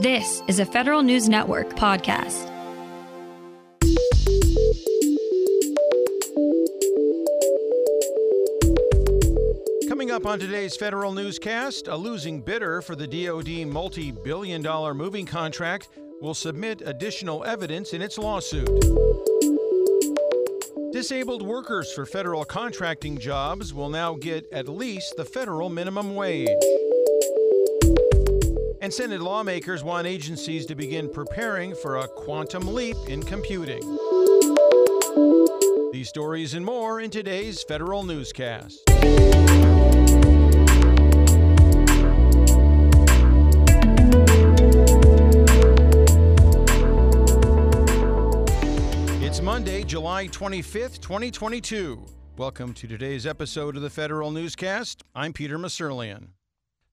This is a Federal News Network podcast. Coming up on today's Federal Newscast, a losing bidder for the DoD multi billion dollar moving contract will submit additional evidence in its lawsuit. Disabled workers for federal contracting jobs will now get at least the federal minimum wage. And Senate lawmakers want agencies to begin preparing for a quantum leap in computing. These stories and more in today's Federal Newscast. It's Monday, July 25th, 2022. Welcome to today's episode of the Federal Newscast. I'm Peter Musurlian.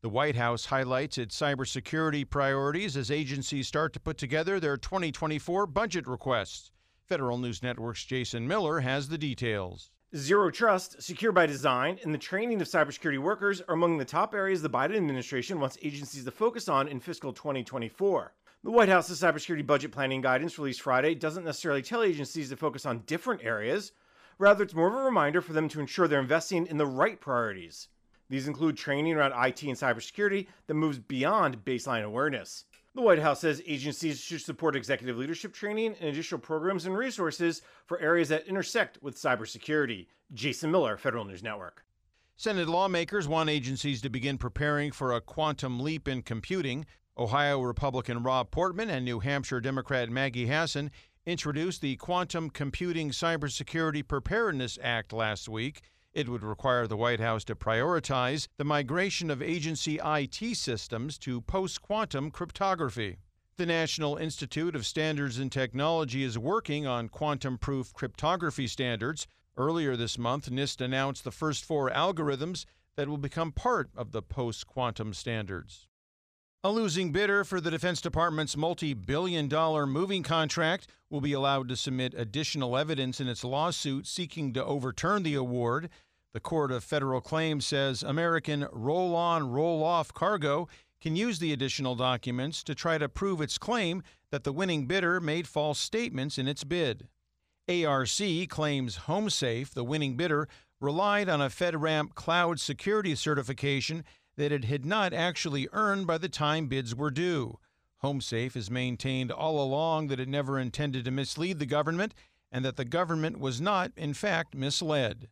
The White House highlights its cybersecurity priorities as agencies start to put together their 2024 budget requests. Federal News Network's Jason Miller has the details. Zero trust, secure by design, and the training of cybersecurity workers are among the top areas the Biden administration wants agencies to focus on in fiscal 2024. The White House's cybersecurity budget planning guidance released Friday doesn't necessarily tell agencies to focus on different areas. Rather, it's more of a reminder for them to ensure they're investing in the right priorities. These include training around IT and cybersecurity that moves beyond baseline awareness. The White House says agencies should support executive leadership training and additional programs and resources for areas that intersect with cybersecurity. Jason Miller, Federal News Network. Senate lawmakers want agencies to begin preparing for a quantum leap in computing. Ohio Republican Rob Portman and New Hampshire Democrat Maggie Hassan introduced the Quantum Computing Cybersecurity Preparedness Act last week. It would require the White House to prioritize the migration of agency IT systems to post quantum cryptography. The National Institute of Standards and Technology is working on quantum proof cryptography standards. Earlier this month, NIST announced the first four algorithms that will become part of the post quantum standards. A losing bidder for the Defense Department's multi billion dollar moving contract will be allowed to submit additional evidence in its lawsuit seeking to overturn the award. The Court of Federal Claims says American roll on, roll off cargo can use the additional documents to try to prove its claim that the winning bidder made false statements in its bid. ARC claims HomeSafe, the winning bidder, relied on a FedRAMP cloud security certification that it had not actually earned by the time bids were due. HomeSafe has maintained all along that it never intended to mislead the government and that the government was not, in fact, misled.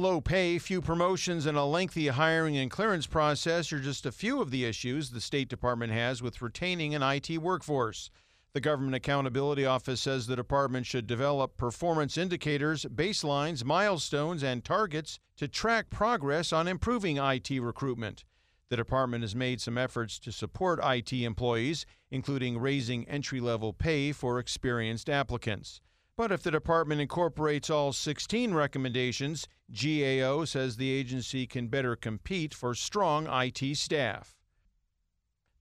Low pay, few promotions, and a lengthy hiring and clearance process are just a few of the issues the State Department has with retaining an IT workforce. The Government Accountability Office says the department should develop performance indicators, baselines, milestones, and targets to track progress on improving IT recruitment. The department has made some efforts to support IT employees, including raising entry level pay for experienced applicants. But if the department incorporates all 16 recommendations, GAO says the agency can better compete for strong IT staff.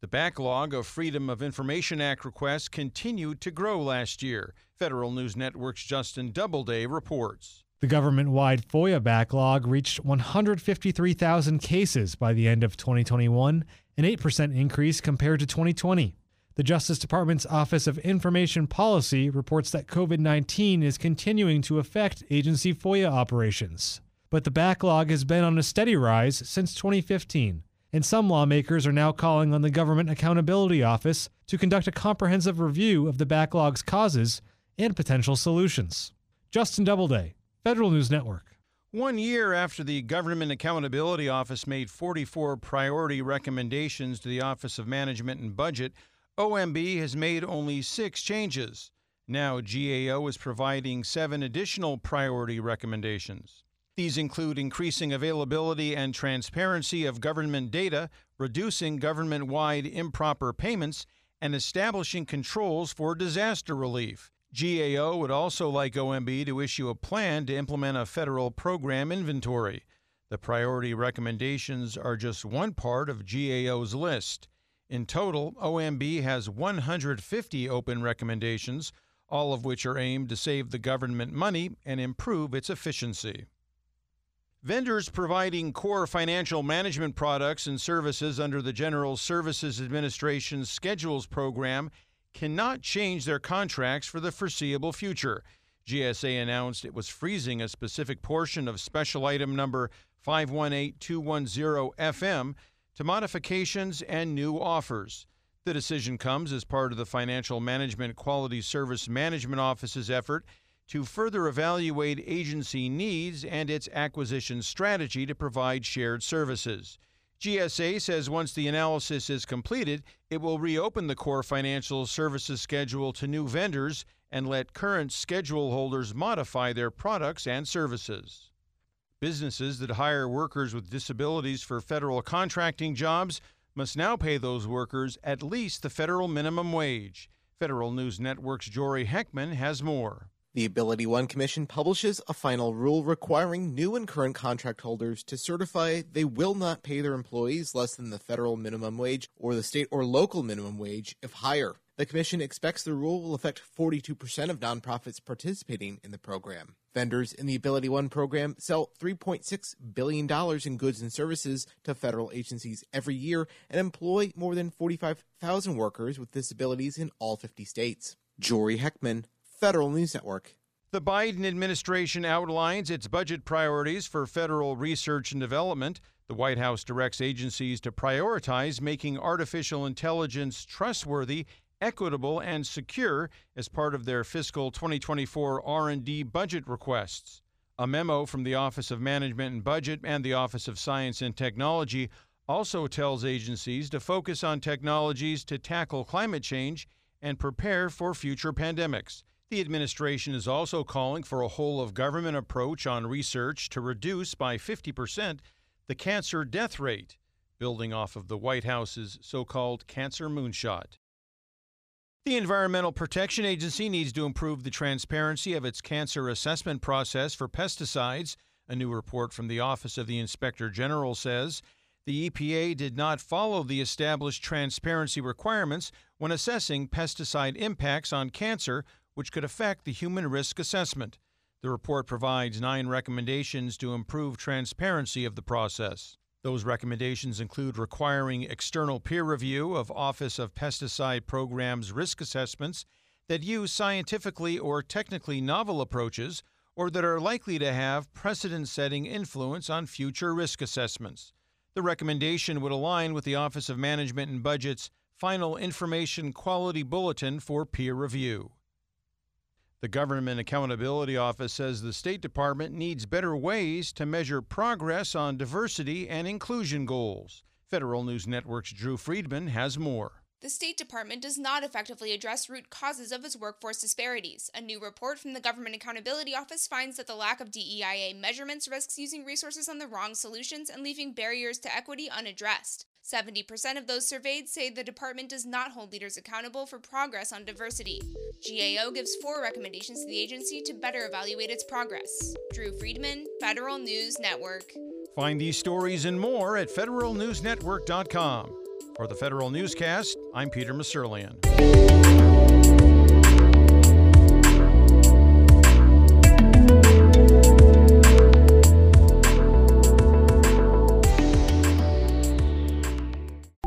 The backlog of Freedom of Information Act requests continued to grow last year. Federal News Network's Justin Doubleday reports. The government wide FOIA backlog reached 153,000 cases by the end of 2021, an 8% increase compared to 2020. The Justice Department's Office of Information Policy reports that COVID 19 is continuing to affect agency FOIA operations. But the backlog has been on a steady rise since 2015 and some lawmakers are now calling on the Government Accountability Office to conduct a comprehensive review of the backlog's causes and potential solutions. Justin Doubleday, Federal News Network. One year after the Government Accountability Office made 44 priority recommendations to the Office of Management and Budget, OMB has made only six changes. Now, GAO is providing seven additional priority recommendations. These include increasing availability and transparency of government data, reducing government wide improper payments, and establishing controls for disaster relief. GAO would also like OMB to issue a plan to implement a federal program inventory. The priority recommendations are just one part of GAO's list. In total, OMB has 150 open recommendations, all of which are aimed to save the government money and improve its efficiency. Vendors providing core financial management products and services under the General Services Administration's Schedules program cannot change their contracts for the foreseeable future. GSA announced it was freezing a specific portion of special item number 518210 FM to modifications and new offers. The decision comes as part of the Financial Management Quality Service Management Office's effort to further evaluate agency needs and its acquisition strategy to provide shared services. GSA says once the analysis is completed, it will reopen the core financial services schedule to new vendors and let current schedule holders modify their products and services. Businesses that hire workers with disabilities for federal contracting jobs must now pay those workers at least the federal minimum wage. Federal News Network's Jory Heckman has more. The Ability One Commission publishes a final rule requiring new and current contract holders to certify they will not pay their employees less than the federal minimum wage or the state or local minimum wage if higher. The Commission expects the rule will affect 42% of nonprofits participating in the program. Vendors in the Ability One program sell $3.6 billion in goods and services to federal agencies every year and employ more than 45,000 workers with disabilities in all 50 states. Jory Heckman, Federal News Network. The Biden administration outlines its budget priorities for federal research and development. The White House directs agencies to prioritize making artificial intelligence trustworthy, equitable, and secure as part of their fiscal 2024 R&D budget requests. A memo from the Office of Management and Budget and the Office of Science and Technology also tells agencies to focus on technologies to tackle climate change and prepare for future pandemics. The administration is also calling for a whole of government approach on research to reduce by 50% the cancer death rate, building off of the White House's so called cancer moonshot. The Environmental Protection Agency needs to improve the transparency of its cancer assessment process for pesticides. A new report from the Office of the Inspector General says the EPA did not follow the established transparency requirements when assessing pesticide impacts on cancer which could affect the human risk assessment. The report provides nine recommendations to improve transparency of the process. Those recommendations include requiring external peer review of Office of Pesticide Programs risk assessments that use scientifically or technically novel approaches or that are likely to have precedent setting influence on future risk assessments. The recommendation would align with the Office of Management and Budget's final Information Quality Bulletin for peer review. The Government Accountability Office says the State Department needs better ways to measure progress on diversity and inclusion goals. Federal News Network's Drew Friedman has more. The State Department does not effectively address root causes of its workforce disparities. A new report from the Government Accountability Office finds that the lack of DEIA measurements risks using resources on the wrong solutions and leaving barriers to equity unaddressed. 70% of those surveyed say the department does not hold leaders accountable for progress on diversity. GAO gives four recommendations to the agency to better evaluate its progress. Drew Friedman, Federal News Network. Find these stories and more at federalnewsnetwork.com. For the Federal Newscast, I'm Peter Musurlian.